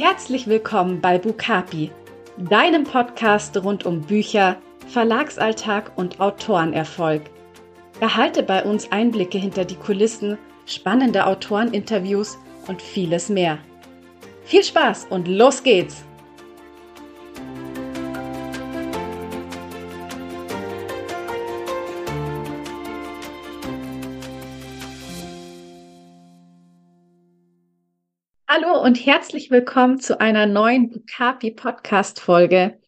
Herzlich willkommen bei Bukapi, deinem Podcast rund um Bücher, Verlagsalltag und Autorenerfolg. Erhalte bei uns Einblicke hinter die Kulissen, spannende Autoreninterviews und vieles mehr. Viel Spaß und los geht's! Hallo und herzlich willkommen zu einer neuen Bukapi Podcast Folge.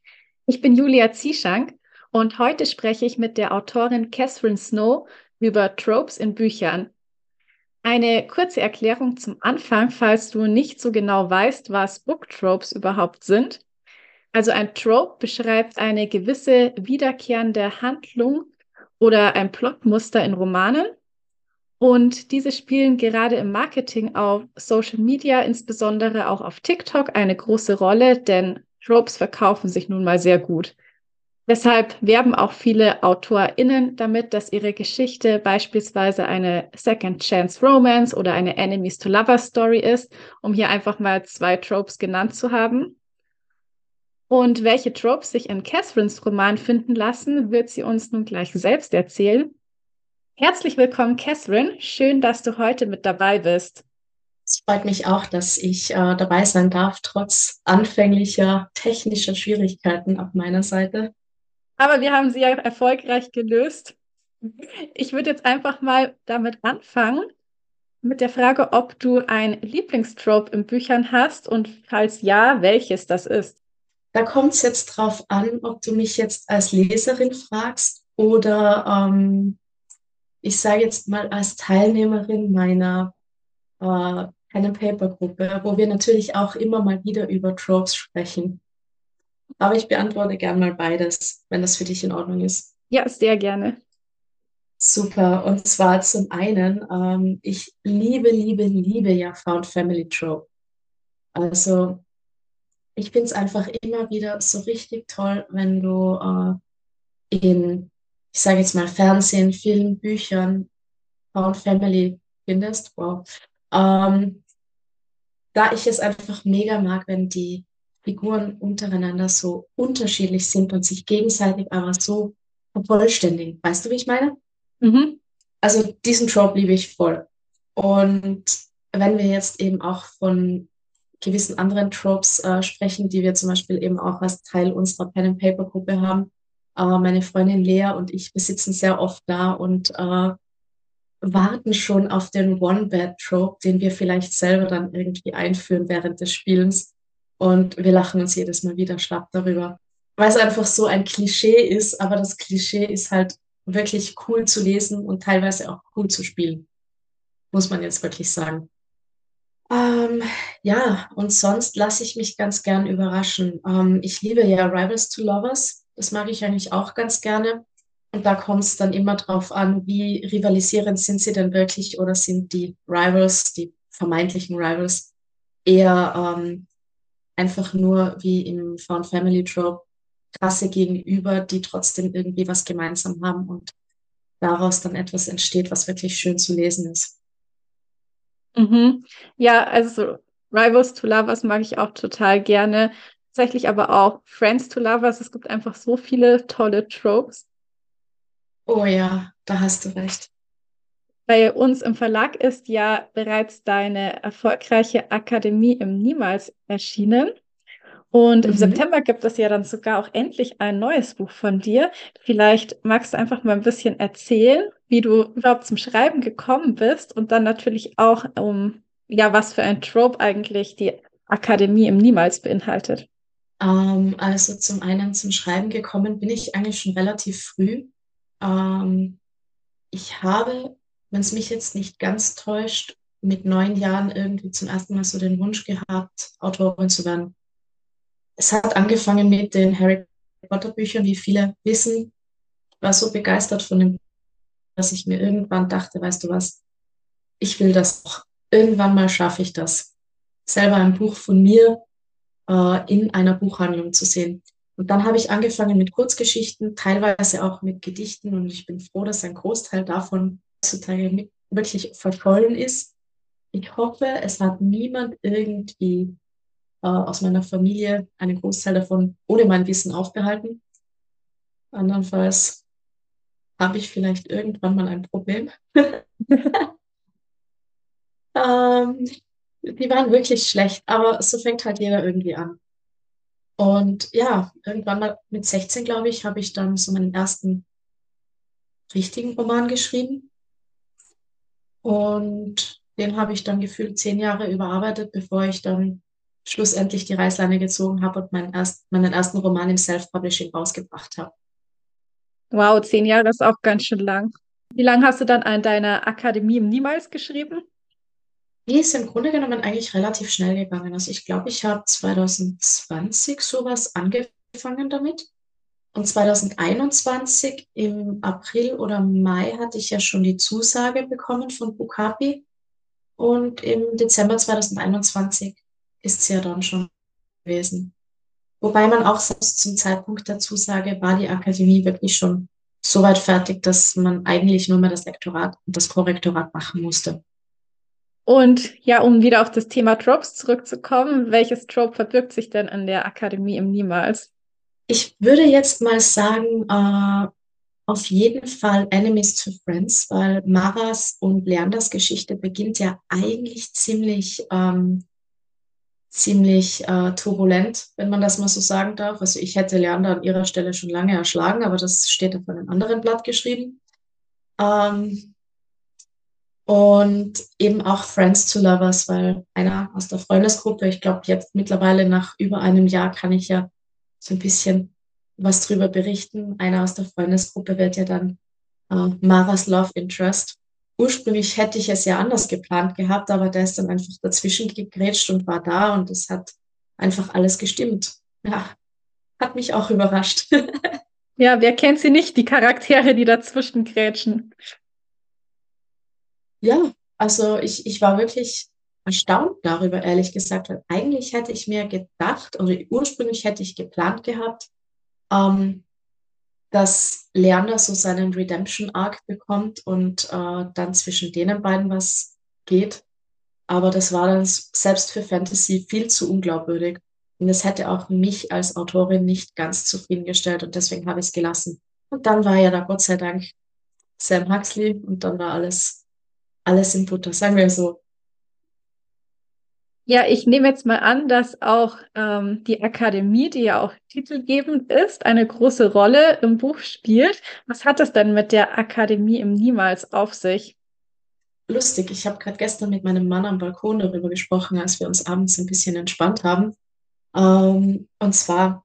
Ich bin Julia Zieschank und heute spreche ich mit der Autorin Catherine Snow über Tropes in Büchern. Eine kurze Erklärung zum Anfang, falls du nicht so genau weißt, was Book Tropes überhaupt sind. Also ein Trope beschreibt eine gewisse wiederkehrende Handlung oder ein Plotmuster in Romanen und diese spielen gerade im Marketing auf Social Media, insbesondere auch auf TikTok, eine große Rolle, denn Tropes verkaufen sich nun mal sehr gut. Deshalb werben auch viele AutorInnen damit, dass ihre Geschichte beispielsweise eine Second Chance Romance oder eine Enemies to Lovers Story ist, um hier einfach mal zwei Tropes genannt zu haben. Und welche Tropes sich in Catherines Roman finden lassen, wird sie uns nun gleich selbst erzählen. Herzlich willkommen, Catherine. Schön, dass du heute mit dabei bist. Es freut mich auch, dass ich äh, dabei sein darf, trotz anfänglicher technischer Schwierigkeiten auf meiner Seite. Aber wir haben sie ja erfolgreich gelöst. Ich würde jetzt einfach mal damit anfangen, mit der Frage, ob du ein Lieblingstrope in Büchern hast und falls ja, welches das ist. Da kommt es jetzt drauf an, ob du mich jetzt als Leserin fragst oder ähm, ich sage jetzt mal als Teilnehmerin meiner äh, Pen and Paper Gruppe, wo wir natürlich auch immer mal wieder über Tropes sprechen. Aber ich beantworte gern mal beides, wenn das für dich in Ordnung ist. Ja, sehr gerne. Super. Und zwar zum einen, ähm, ich liebe, liebe, liebe ja Found Family Trope. Also ich finde es einfach immer wieder so richtig toll, wenn du äh, in ich sage jetzt mal, Fernsehen, Film, Büchern, Found Family findest. Wow. Ähm, da ich es einfach mega mag, wenn die Figuren untereinander so unterschiedlich sind und sich gegenseitig aber so vervollständigen. Weißt du, wie ich meine? Mhm. Also diesen Trope liebe ich voll. Und wenn wir jetzt eben auch von gewissen anderen Tropes äh, sprechen, die wir zum Beispiel eben auch als Teil unserer Pen and Paper Gruppe haben, äh, meine Freundin Lea und ich, wir sitzen sehr oft da und äh, warten schon auf den One-Bad-Trope, den wir vielleicht selber dann irgendwie einführen während des Spielens. Und wir lachen uns jedes Mal wieder schlapp darüber, weil es einfach so ein Klischee ist, aber das Klischee ist halt wirklich cool zu lesen und teilweise auch cool zu spielen, muss man jetzt wirklich sagen. Ähm, ja, und sonst lasse ich mich ganz gern überraschen. Ähm, ich liebe ja Rivals to Lovers. Das mag ich eigentlich auch ganz gerne. Und da kommt es dann immer drauf an, wie rivalisierend sind sie denn wirklich oder sind die Rivals, die vermeintlichen Rivals, eher ähm, einfach nur wie im Found Family Trope krasse Gegenüber, die trotzdem irgendwie was gemeinsam haben und daraus dann etwas entsteht, was wirklich schön zu lesen ist. Mhm. Ja, also Rivals to Lovers mag ich auch total gerne tatsächlich aber auch Friends to Lovers. Es gibt einfach so viele tolle Tropes. Oh ja, da hast du recht. Bei uns im Verlag ist ja bereits deine erfolgreiche Akademie im Niemals erschienen. Und im mhm. September gibt es ja dann sogar auch endlich ein neues Buch von dir. Vielleicht magst du einfach mal ein bisschen erzählen, wie du überhaupt zum Schreiben gekommen bist und dann natürlich auch um, ja, was für ein Trope eigentlich die Akademie im Niemals beinhaltet. Ähm, also zum einen zum Schreiben gekommen bin ich eigentlich schon relativ früh. Ähm, ich habe, wenn es mich jetzt nicht ganz täuscht, mit neun Jahren irgendwie zum ersten Mal so den Wunsch gehabt, Autorin zu werden. Es hat angefangen mit den Harry Potter Büchern, wie viele wissen. Ich war so begeistert von dem, dass ich mir irgendwann dachte, weißt du was, ich will das auch. Irgendwann mal schaffe ich das. Selber ein Buch von mir äh, in einer Buchhandlung zu sehen. Und dann habe ich angefangen mit Kurzgeschichten, teilweise auch mit Gedichten und ich bin froh, dass ein Großteil davon heutzutage wirklich verschollen ist. Ich hoffe, es hat niemand irgendwie äh, aus meiner Familie einen Großteil davon ohne mein Wissen aufbehalten. Andernfalls habe ich vielleicht irgendwann mal ein Problem. ähm, die waren wirklich schlecht, aber so fängt halt jeder irgendwie an. Und ja, irgendwann mal mit 16, glaube ich, habe ich dann so meinen ersten richtigen Roman geschrieben. Und den habe ich dann gefühlt zehn Jahre überarbeitet, bevor ich dann schlussendlich die Reißleine gezogen habe und meinen, erst, meinen ersten Roman im Self-Publishing rausgebracht habe. Wow, zehn Jahre ist auch ganz schön lang. Wie lange hast du dann an deiner Akademie Niemals geschrieben? Die ist im Grunde genommen eigentlich relativ schnell gegangen. Also ich glaube, ich habe 2020 sowas angefangen damit. Und 2021 im April oder Mai hatte ich ja schon die Zusage bekommen von Bukapi. Und im Dezember 2021 ist sie ja dann schon gewesen. Wobei man auch selbst zum Zeitpunkt der Zusage war die Akademie wirklich schon so weit fertig, dass man eigentlich nur mehr das Lektorat und das Korrektorat machen musste. Und ja, um wieder auf das Thema Tropes zurückzukommen, welches Trope verbirgt sich denn an der Akademie im Niemals? Ich würde jetzt mal sagen, äh, auf jeden Fall Enemies to Friends, weil Maras und Leanders Geschichte beginnt ja eigentlich ziemlich, ähm, ziemlich äh, turbulent, wenn man das mal so sagen darf. Also ich hätte Leander an ihrer Stelle schon lange erschlagen, aber das steht auf einem anderen Blatt geschrieben. Ähm, und eben auch Friends to Lovers, weil einer aus der Freundesgruppe, ich glaube jetzt mittlerweile nach über einem Jahr kann ich ja so ein bisschen was drüber berichten. Einer aus der Freundesgruppe wird ja dann äh, Maras Love Interest. Ursprünglich hätte ich es ja anders geplant gehabt, aber der ist dann einfach dazwischen gegrätscht und war da und es hat einfach alles gestimmt. Ja, hat mich auch überrascht. ja, wer kennt sie nicht, die Charaktere, die dazwischen grätschen? Ja, also ich, ich war wirklich erstaunt darüber, ehrlich gesagt, weil eigentlich hätte ich mir gedacht, oder ursprünglich hätte ich geplant gehabt, ähm, dass Lerner so seinen Redemption Arc bekommt und äh, dann zwischen denen beiden was geht. Aber das war dann selbst für Fantasy viel zu unglaubwürdig. Und es hätte auch mich als Autorin nicht ganz zufriedengestellt und deswegen habe ich es gelassen. Und dann war ja da Gott sei Dank Sam Huxley und dann war alles alles im Butter, sagen wir so. Ja, ich nehme jetzt mal an, dass auch ähm, die Akademie, die ja auch titelgebend ist, eine große Rolle im Buch spielt. Was hat es denn mit der Akademie im Niemals auf sich? Lustig, ich habe gerade gestern mit meinem Mann am Balkon darüber gesprochen, als wir uns abends ein bisschen entspannt haben. Ähm, und zwar,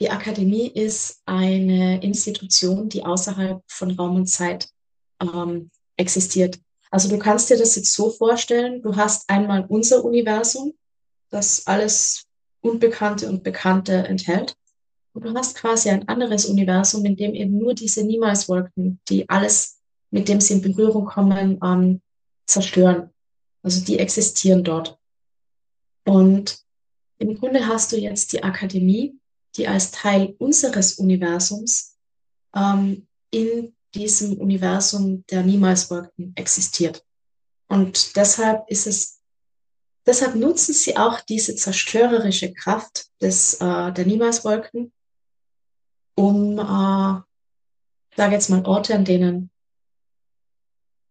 die Akademie ist eine Institution, die außerhalb von Raum und Zeit ähm, existiert. Also du kannst dir das jetzt so vorstellen, du hast einmal unser Universum, das alles Unbekannte und Bekannte enthält. Und du hast quasi ein anderes Universum, in dem eben nur diese Niemals-Wolken, die alles, mit dem sie in Berührung kommen, ähm, zerstören. Also die existieren dort. Und im Grunde hast du jetzt die Akademie, die als Teil unseres Universums ähm, in diesem Universum der Niemals-Wolken existiert. Und deshalb ist es, deshalb nutzen sie auch diese zerstörerische Kraft des, äh, der Niemals-Wolken, um, äh, sage jetzt mal, Orte, an denen,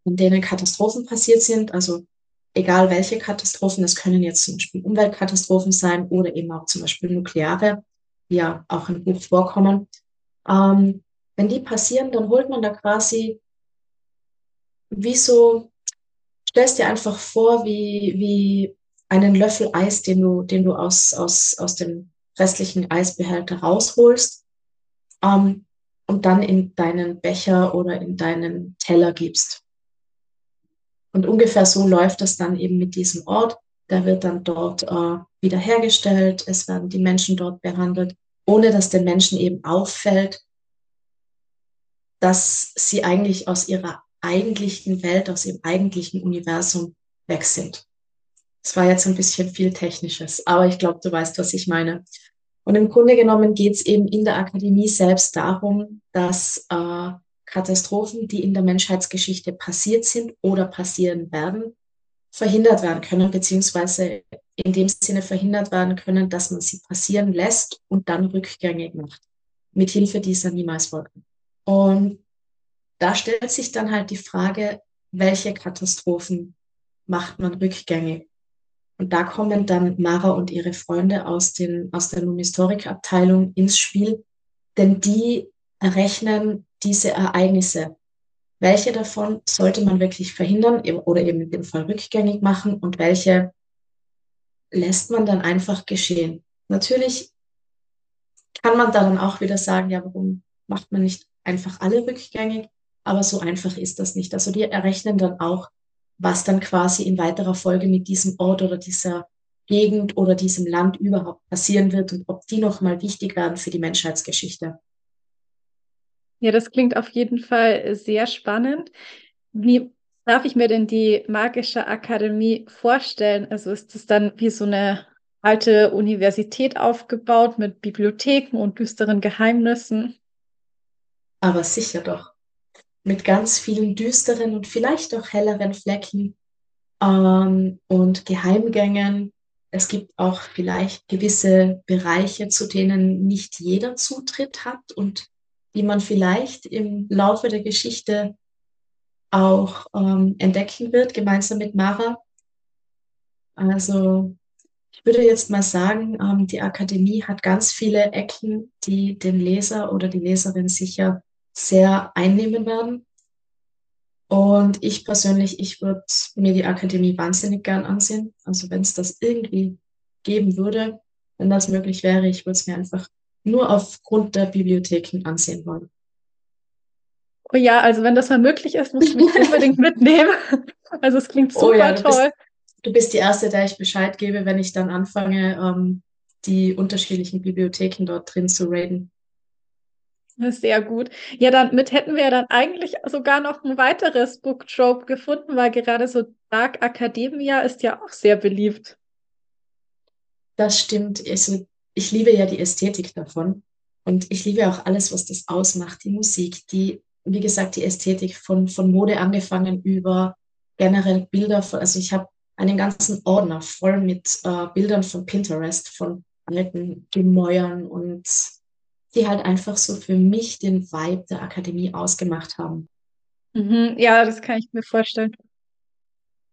an denen Katastrophen passiert sind, also egal welche Katastrophen, es können jetzt zum Beispiel Umweltkatastrophen sein oder eben auch zum Beispiel nukleare, die ja auch im Buch vorkommen, ähm, wenn die passieren, dann holt man da quasi wie so, stellst dir einfach vor, wie, wie einen Löffel Eis, den du, den du aus, aus, aus dem restlichen Eisbehälter rausholst ähm, und dann in deinen Becher oder in deinen Teller gibst. Und ungefähr so läuft das dann eben mit diesem Ort. Der wird dann dort äh, wiederhergestellt. Es werden die Menschen dort behandelt, ohne dass den Menschen eben auffällt, dass sie eigentlich aus ihrer eigentlichen Welt, aus ihrem eigentlichen Universum weg sind. Es war jetzt ein bisschen viel Technisches, aber ich glaube, du weißt, was ich meine. Und im Grunde genommen geht es eben in der Akademie selbst darum, dass äh, Katastrophen, die in der Menschheitsgeschichte passiert sind oder passieren werden, verhindert werden können, beziehungsweise in dem Sinne verhindert werden können, dass man sie passieren lässt und dann rückgängig macht, mit Hilfe dieser niemals Wolken. Und da stellt sich dann halt die Frage, welche Katastrophen macht man rückgängig? Und da kommen dann Mara und ihre Freunde aus, den, aus der Numistorikabteilung ins Spiel, denn die errechnen diese Ereignisse. Welche davon sollte man wirklich verhindern oder eben in dem Fall rückgängig machen und welche lässt man dann einfach geschehen? Natürlich kann man da dann auch wieder sagen, ja, warum macht man nicht einfach alle rückgängig? Aber so einfach ist das nicht. Also die errechnen dann auch, was dann quasi in weiterer Folge mit diesem Ort oder dieser Gegend oder diesem Land überhaupt passieren wird und ob die nochmal wichtig werden für die Menschheitsgeschichte. Ja, das klingt auf jeden Fall sehr spannend. Wie darf ich mir denn die Magische Akademie vorstellen? Also ist es dann wie so eine alte Universität aufgebaut mit Bibliotheken und düsteren Geheimnissen? Aber sicher doch mit ganz vielen düsteren und vielleicht auch helleren Flecken ähm, und Geheimgängen. Es gibt auch vielleicht gewisse Bereiche, zu denen nicht jeder Zutritt hat und die man vielleicht im Laufe der Geschichte auch ähm, entdecken wird, gemeinsam mit Mara. Also ich würde jetzt mal sagen, ähm, die Akademie hat ganz viele Ecken, die den Leser oder die Leserin sicher sehr einnehmen werden. Und ich persönlich, ich würde mir die Akademie wahnsinnig gern ansehen. Also wenn es das irgendwie geben würde, wenn das möglich wäre, ich würde es mir einfach nur aufgrund der Bibliotheken ansehen wollen. Oh ja, also wenn das mal möglich ist, muss ich mich unbedingt mitnehmen. Also es klingt super oh ja, du toll. Bist, du bist die Erste, der ich Bescheid gebe, wenn ich dann anfange, ähm, die unterschiedlichen Bibliotheken dort drin zu raiden. Sehr gut. Ja, damit hätten wir ja dann eigentlich sogar noch ein weiteres Book Trope gefunden, weil gerade so Dark Academia ist ja auch sehr beliebt. Das stimmt. Also, ich liebe ja die Ästhetik davon. Und ich liebe auch alles, was das ausmacht. Die Musik, die, wie gesagt, die Ästhetik von, von Mode angefangen über generell Bilder. Von, also ich habe einen ganzen Ordner voll mit äh, Bildern von Pinterest, von alten Gemäuern und die halt einfach so für mich den Vibe der Akademie ausgemacht haben. Mhm, ja, das kann ich mir vorstellen.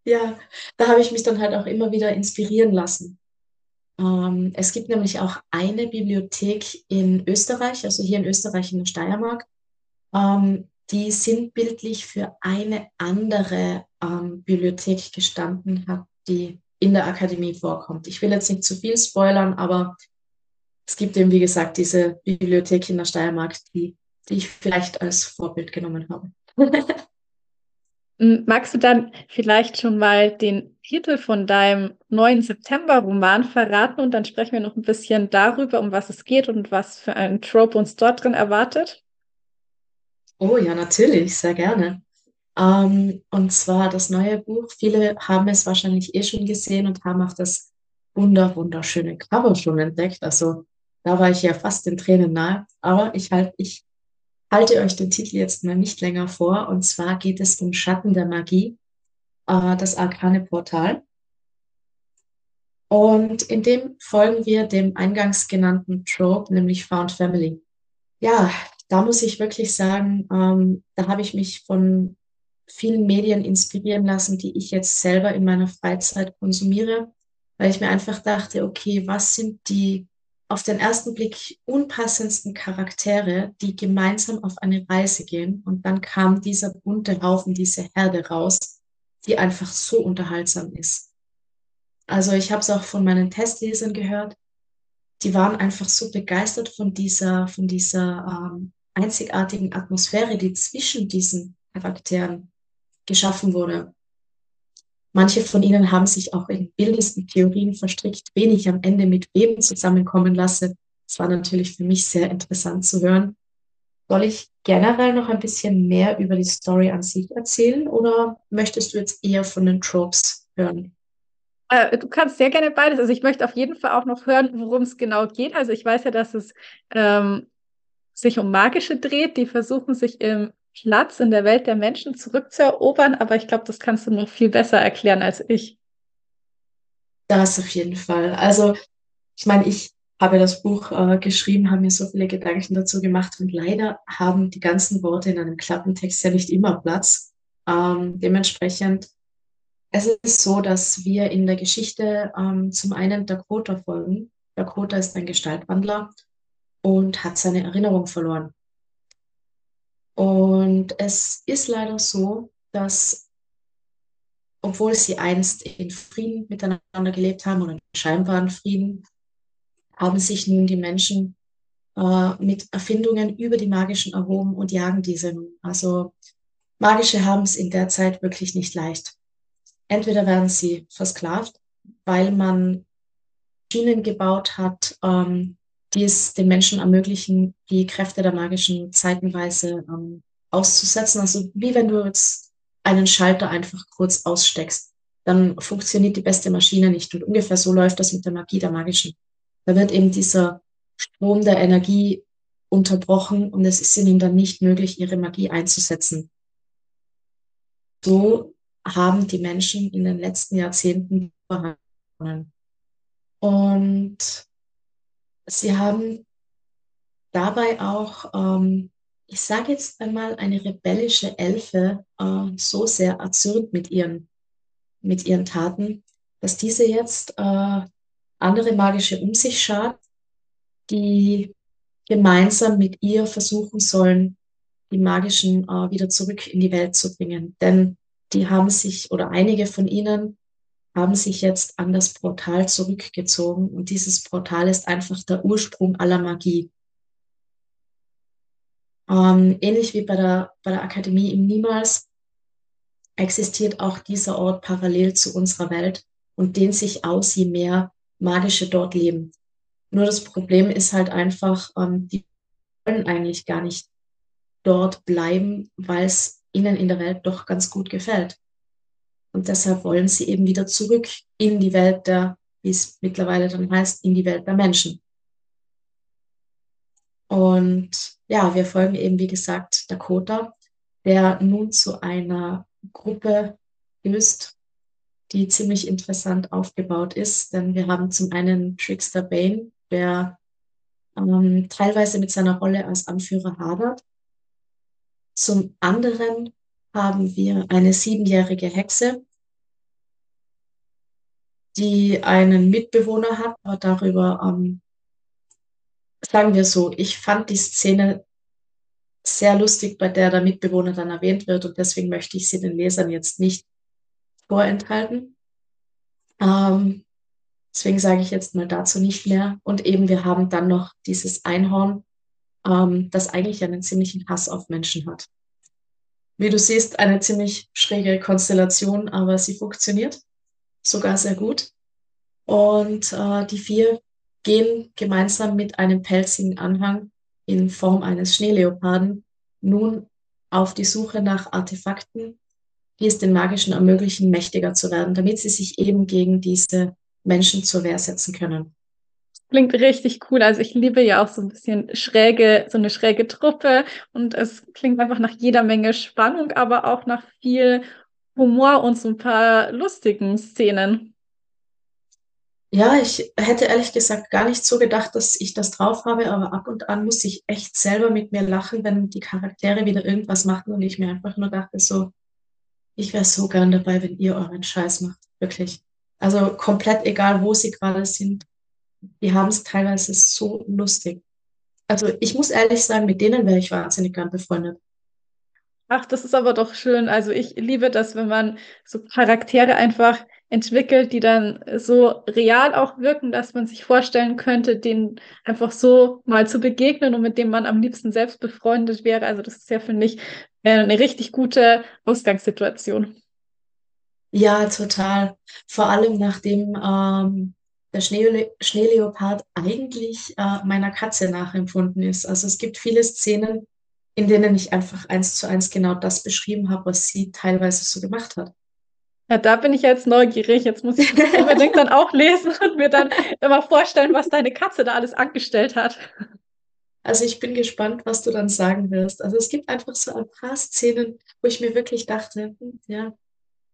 Ja, da habe ich mich dann halt auch immer wieder inspirieren lassen. Ähm, es gibt nämlich auch eine Bibliothek in Österreich, also hier in Österreich in der Steiermark, ähm, die sinnbildlich für eine andere ähm, Bibliothek gestanden hat, die in der Akademie vorkommt. Ich will jetzt nicht zu viel spoilern, aber es gibt eben, wie gesagt, diese Bibliothek in der Steiermark, die, die ich vielleicht als Vorbild genommen habe. Magst du dann vielleicht schon mal den Titel von deinem neuen September-Roman verraten und dann sprechen wir noch ein bisschen darüber, um was es geht und was für ein Trope uns dort drin erwartet? Oh ja, natürlich, sehr gerne. Ähm, und zwar das neue Buch. Viele haben es wahrscheinlich eh schon gesehen und haben auch das wunder wunderschöne Cover schon entdeckt. Also da war ich ja fast den Tränen nahe. Aber ich, halt, ich halte euch den Titel jetzt mal nicht länger vor. Und zwar geht es um Schatten der Magie, äh, das Arkane Portal. Und in dem folgen wir dem eingangs genannten Trope, nämlich Found Family. Ja, da muss ich wirklich sagen, ähm, da habe ich mich von vielen Medien inspirieren lassen, die ich jetzt selber in meiner Freizeit konsumiere, weil ich mir einfach dachte, okay, was sind die auf den ersten Blick unpassendsten Charaktere, die gemeinsam auf eine Reise gehen. Und dann kam dieser bunte Haufen, diese Herde raus, die einfach so unterhaltsam ist. Also ich habe es auch von meinen Testlesern gehört. Die waren einfach so begeistert von dieser, von dieser ähm, einzigartigen Atmosphäre, die zwischen diesen Charakteren geschaffen wurde. Manche von ihnen haben sich auch in wildesten Theorien verstrickt, wen ich am Ende mit wem zusammenkommen lasse. Das war natürlich für mich sehr interessant zu hören. Soll ich generell noch ein bisschen mehr über die Story an sich erzählen oder möchtest du jetzt eher von den Tropes hören? Äh, du kannst sehr gerne beides. Also ich möchte auf jeden Fall auch noch hören, worum es genau geht. Also ich weiß ja, dass es ähm, sich um Magische dreht. Die versuchen sich im Platz in der Welt der Menschen zurückzuerobern, aber ich glaube, das kannst du noch viel besser erklären als ich. Das auf jeden Fall. Also, ich meine, ich habe das Buch äh, geschrieben, habe mir so viele Gedanken dazu gemacht und leider haben die ganzen Worte in einem Klappentext ja nicht immer Platz. Ähm, dementsprechend, es ist so, dass wir in der Geschichte ähm, zum einen Dakota folgen. Dakota ist ein Gestaltwandler und hat seine Erinnerung verloren. Und es ist leider so, dass obwohl sie einst in Frieden miteinander gelebt haben oder in scheinbaren Frieden, haben sich nun die Menschen äh, mit Erfindungen über die magischen erhoben und jagen diese nun. Also Magische haben es in der Zeit wirklich nicht leicht. Entweder werden sie versklavt, weil man Schienen gebaut hat, ähm, die es den Menschen ermöglichen, die Kräfte der magischen zeitenweise ähm, auszusetzen. Also wie wenn du jetzt einen Schalter einfach kurz aussteckst, dann funktioniert die beste Maschine nicht. Und ungefähr so läuft das mit der Magie der magischen. Da wird eben dieser Strom der Energie unterbrochen und es ist ihnen dann nicht möglich, ihre Magie einzusetzen. So haben die Menschen in den letzten Jahrzehnten verhandelt. Und sie haben dabei auch, ähm, ich sage jetzt einmal, eine rebellische Elfe äh, so sehr erzürnt mit ihren, mit ihren Taten, dass diese jetzt äh, andere magische um sich schart, die gemeinsam mit ihr versuchen sollen, die magischen äh, wieder zurück in die Welt zu bringen. Denn die haben sich, oder einige von ihnen haben sich jetzt an das Portal zurückgezogen. Und dieses Portal ist einfach der Ursprung aller Magie. Ähm, ähnlich wie bei der, bei der Akademie im Niemals existiert auch dieser Ort parallel zu unserer Welt und dehnt sich aus, je mehr Magische dort leben. Nur das Problem ist halt einfach, ähm, die wollen eigentlich gar nicht dort bleiben, weil es ihnen in der Welt doch ganz gut gefällt. Und deshalb wollen sie eben wieder zurück in die Welt der, wie es mittlerweile dann heißt, in die Welt der Menschen. Und ja, wir folgen eben, wie gesagt, Dakota, der nun zu einer Gruppe gelöst, die ziemlich interessant aufgebaut ist, denn wir haben zum einen Trickster Bane, der ähm, teilweise mit seiner Rolle als Anführer hadert. Zum anderen haben wir eine siebenjährige Hexe, die einen Mitbewohner hat, aber darüber, ähm, sagen wir so, ich fand die Szene sehr lustig, bei der der Mitbewohner dann erwähnt wird und deswegen möchte ich sie den Lesern jetzt nicht vorenthalten. Ähm, deswegen sage ich jetzt mal dazu nicht mehr. Und eben, wir haben dann noch dieses Einhorn, ähm, das eigentlich einen ziemlichen Hass auf Menschen hat. Wie du siehst, eine ziemlich schräge Konstellation, aber sie funktioniert sogar sehr gut. Und äh, die vier gehen gemeinsam mit einem pelzigen Anhang in Form eines Schneeleoparden nun auf die Suche nach Artefakten, die es den Magischen ermöglichen, mächtiger zu werden, damit sie sich eben gegen diese Menschen zur Wehr setzen können. Klingt richtig cool. Also ich liebe ja auch so ein bisschen schräge, so eine schräge Truppe und es klingt einfach nach jeder Menge Spannung, aber auch nach viel Humor und so ein paar lustigen Szenen. Ja, ich hätte ehrlich gesagt gar nicht so gedacht, dass ich das drauf habe, aber ab und an muss ich echt selber mit mir lachen, wenn die Charaktere wieder irgendwas machen und ich mir einfach nur dachte so, ich wäre so gern dabei, wenn ihr euren Scheiß macht. Wirklich. Also komplett egal, wo sie gerade sind. Die haben es teilweise so lustig. Also ich muss ehrlich sagen, mit denen wäre ich wahnsinnig gern befreundet. Ach, das ist aber doch schön. Also ich liebe das, wenn man so Charaktere einfach entwickelt, die dann so real auch wirken, dass man sich vorstellen könnte, denen einfach so mal zu begegnen und mit dem man am liebsten selbst befreundet wäre. Also das ist ja, finde ich, eine richtig gute Ausgangssituation. Ja, total. Vor allem nachdem ähm, der Schnee Schneeleopard eigentlich äh, meiner Katze nachempfunden ist. Also es gibt viele Szenen, in denen ich einfach eins zu eins genau das beschrieben habe, was sie teilweise so gemacht hat. Ja, da bin ich jetzt neugierig. Jetzt muss ich unbedingt dann auch lesen und mir dann immer vorstellen, was deine Katze da alles angestellt hat. Also ich bin gespannt, was du dann sagen wirst. Also es gibt einfach so ein paar Szenen, wo ich mir wirklich dachte, hm, ja,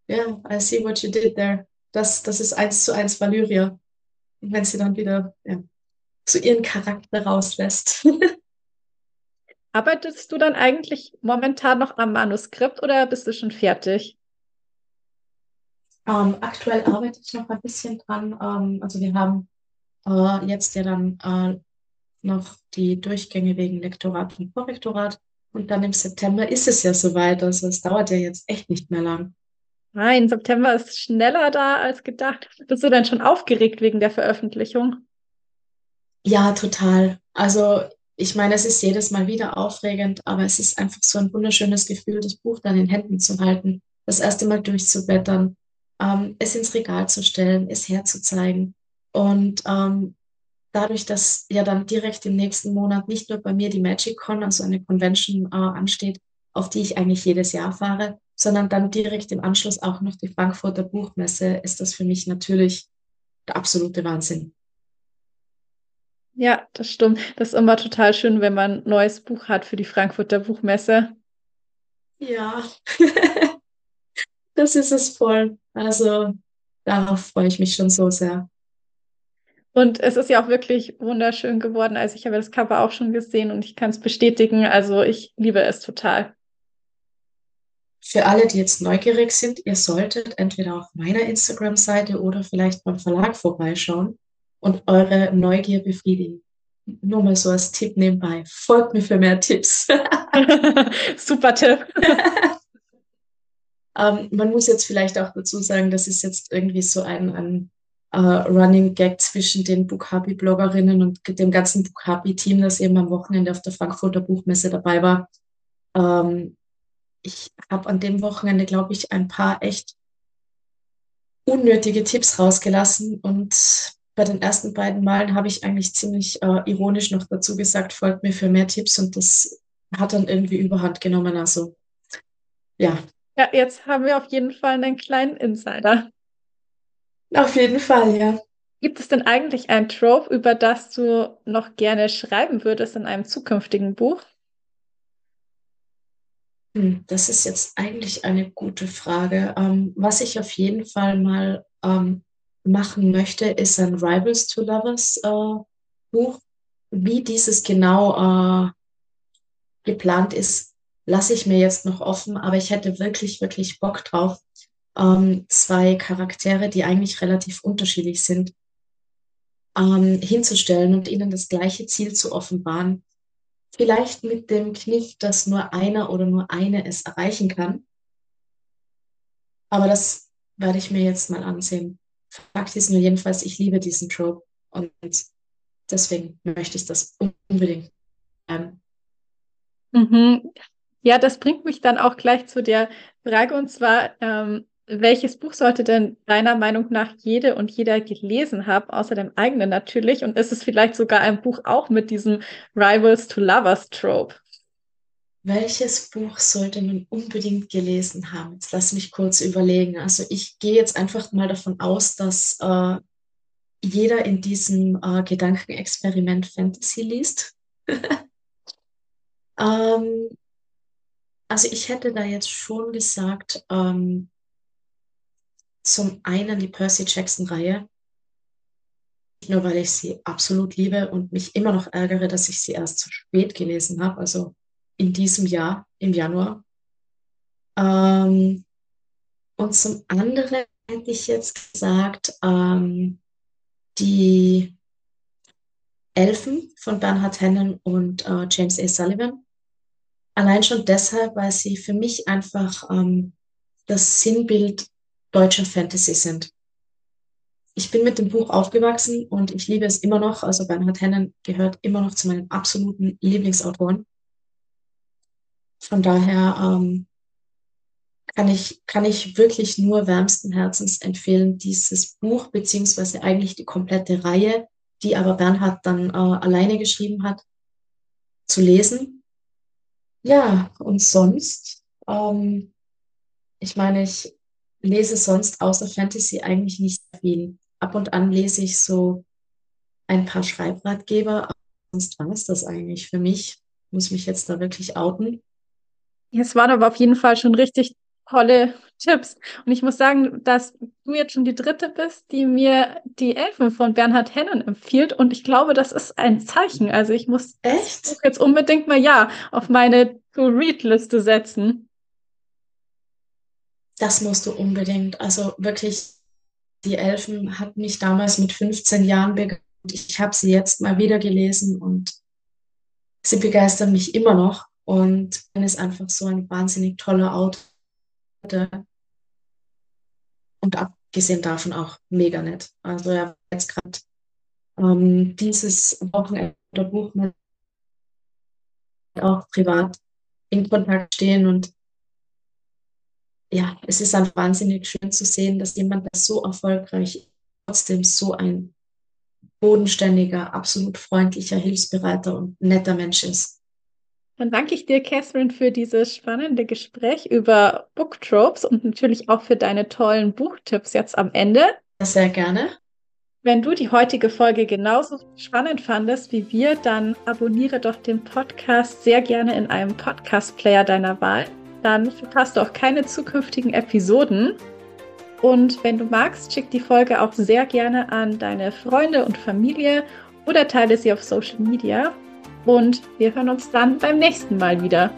ja, I see what you did there. Das, das ist eins zu eins Valyria. Wenn sie dann wieder ja, so ihren Charakter rauslässt. Arbeitest du dann eigentlich momentan noch am Manuskript oder bist du schon fertig? Ähm, aktuell arbeite ich noch ein bisschen dran. Ähm, also wir haben äh, jetzt ja dann äh, noch die Durchgänge wegen Lektorat und Korrektorat. Und dann im September ist es ja soweit. Also es dauert ja jetzt echt nicht mehr lang. Nein, September ist schneller da als gedacht. Bist du denn schon aufgeregt wegen der Veröffentlichung? Ja, total. Also ich meine, es ist jedes Mal wieder aufregend, aber es ist einfach so ein wunderschönes Gefühl, das Buch dann in Händen zu halten, das erste Mal durchzublättern, ähm, es ins Regal zu stellen, es herzuzeigen. Und ähm, dadurch, dass ja dann direkt im nächsten Monat nicht nur bei mir die MagicCon, also eine Convention äh, ansteht, auf die ich eigentlich jedes Jahr fahre, sondern dann direkt im Anschluss auch noch die Frankfurter Buchmesse, ist das für mich natürlich der absolute Wahnsinn. Ja, das stimmt. Das ist immer total schön, wenn man ein neues Buch hat für die Frankfurter Buchmesse. Ja, das ist es voll. Also darauf freue ich mich schon so sehr. Und es ist ja auch wirklich wunderschön geworden. Also ich habe das Cover auch schon gesehen und ich kann es bestätigen. Also ich liebe es total. Für alle, die jetzt neugierig sind, ihr solltet entweder auf meiner Instagram-Seite oder vielleicht beim Verlag vorbeischauen und eure Neugier befriedigen. Nur mal so als Tipp nebenbei. Folgt mir für mehr Tipps. Super Tipp. ähm, man muss jetzt vielleicht auch dazu sagen, das ist jetzt irgendwie so ein, ein uh, Running Gag zwischen den Bukhabi-Bloggerinnen und dem ganzen Bukhabi-Team, das eben am Wochenende auf der Frankfurter Buchmesse dabei war. Ähm, ich habe an dem Wochenende, glaube ich, ein paar echt unnötige Tipps rausgelassen. Und bei den ersten beiden Malen habe ich eigentlich ziemlich äh, ironisch noch dazu gesagt, folgt mir für mehr Tipps. Und das hat dann irgendwie überhand genommen. Also, ja. Ja, jetzt haben wir auf jeden Fall einen kleinen Insider. Auf jeden Fall, ja. Gibt es denn eigentlich ein Trope, über das du noch gerne schreiben würdest in einem zukünftigen Buch? Hm, das ist jetzt eigentlich eine gute Frage. Ähm, was ich auf jeden Fall mal ähm, machen möchte, ist ein Rivals to Lovers äh, Buch. Wie dieses genau äh, geplant ist, lasse ich mir jetzt noch offen, aber ich hätte wirklich, wirklich Bock drauf, ähm, zwei Charaktere, die eigentlich relativ unterschiedlich sind, hinzustellen und ihnen das gleiche Ziel zu offenbaren. Vielleicht mit dem Kniff, dass nur einer oder nur eine es erreichen kann. Aber das werde ich mir jetzt mal ansehen. Fakt ist nur jedenfalls, ich liebe diesen Trope und deswegen möchte ich das unbedingt. Ähm. Mhm. Ja, das bringt mich dann auch gleich zu der Frage und zwar, ähm, welches Buch sollte denn deiner Meinung nach jede und jeder gelesen haben, außer dem eigenen natürlich? Und ist es vielleicht sogar ein Buch auch mit diesem Rivals to Lovers Trope? Welches Buch sollte man unbedingt gelesen haben? Jetzt lass mich kurz überlegen. Also ich gehe jetzt einfach mal davon aus, dass äh, jeder in diesem äh, Gedankenexperiment Fantasy liest. ähm, also ich hätte da jetzt schon gesagt, ähm, zum einen die Percy Jackson-Reihe, nur weil ich sie absolut liebe und mich immer noch ärgere, dass ich sie erst zu spät gelesen habe, also in diesem Jahr, im Januar. Ähm, und zum anderen hätte ich jetzt gesagt, ähm, die Elfen von Bernhard Hennen und äh, James A. Sullivan. Allein schon deshalb, weil sie für mich einfach ähm, das Sinnbild deutscher Fantasy sind. Ich bin mit dem Buch aufgewachsen und ich liebe es immer noch. Also Bernhard Hennen gehört immer noch zu meinen absoluten Lieblingsautoren. Von daher ähm, kann, ich, kann ich wirklich nur wärmsten Herzens empfehlen, dieses Buch, beziehungsweise eigentlich die komplette Reihe, die aber Bernhard dann äh, alleine geschrieben hat, zu lesen. Ja, und sonst, ähm, ich meine, ich lese sonst außer Fantasy eigentlich nicht viel. Ab und an lese ich so ein paar Schreibratgeber, sonst war es das eigentlich für mich. Muss mich jetzt da wirklich outen. Es waren aber auf jeden Fall schon richtig tolle Tipps. Und ich muss sagen, dass du jetzt schon die dritte bist, die mir die Elfen von Bernhard Hennen empfiehlt. Und ich glaube, das ist ein Zeichen. Also ich muss Echt? jetzt unbedingt mal ja auf meine To-Read-Liste setzen. Das musst du unbedingt. Also wirklich, die Elfen hat mich damals mit 15 Jahren begeistert. Ich habe sie jetzt mal wieder gelesen und sie begeistern mich immer noch. Und ist einfach so ein wahnsinnig toller Autor. Und abgesehen davon auch mega nett. Also er hat jetzt gerade ähm, dieses Wochenende Buch mit auch privat in Kontakt stehen und ja, es ist einfach wahnsinnig schön zu sehen, dass jemand, der so erfolgreich trotzdem so ein bodenständiger, absolut freundlicher, hilfsbereiter und netter Mensch ist. Dann danke ich dir, Catherine, für dieses spannende Gespräch über Booktropes und natürlich auch für deine tollen Buchtipps jetzt am Ende. Sehr gerne. Wenn du die heutige Folge genauso spannend fandest wie wir, dann abonniere doch den Podcast sehr gerne in einem Podcast-Player deiner Wahl. Dann verpasst du auch keine zukünftigen Episoden. Und wenn du magst, schick die Folge auch sehr gerne an deine Freunde und Familie oder teile sie auf Social Media. Und wir hören uns dann beim nächsten Mal wieder.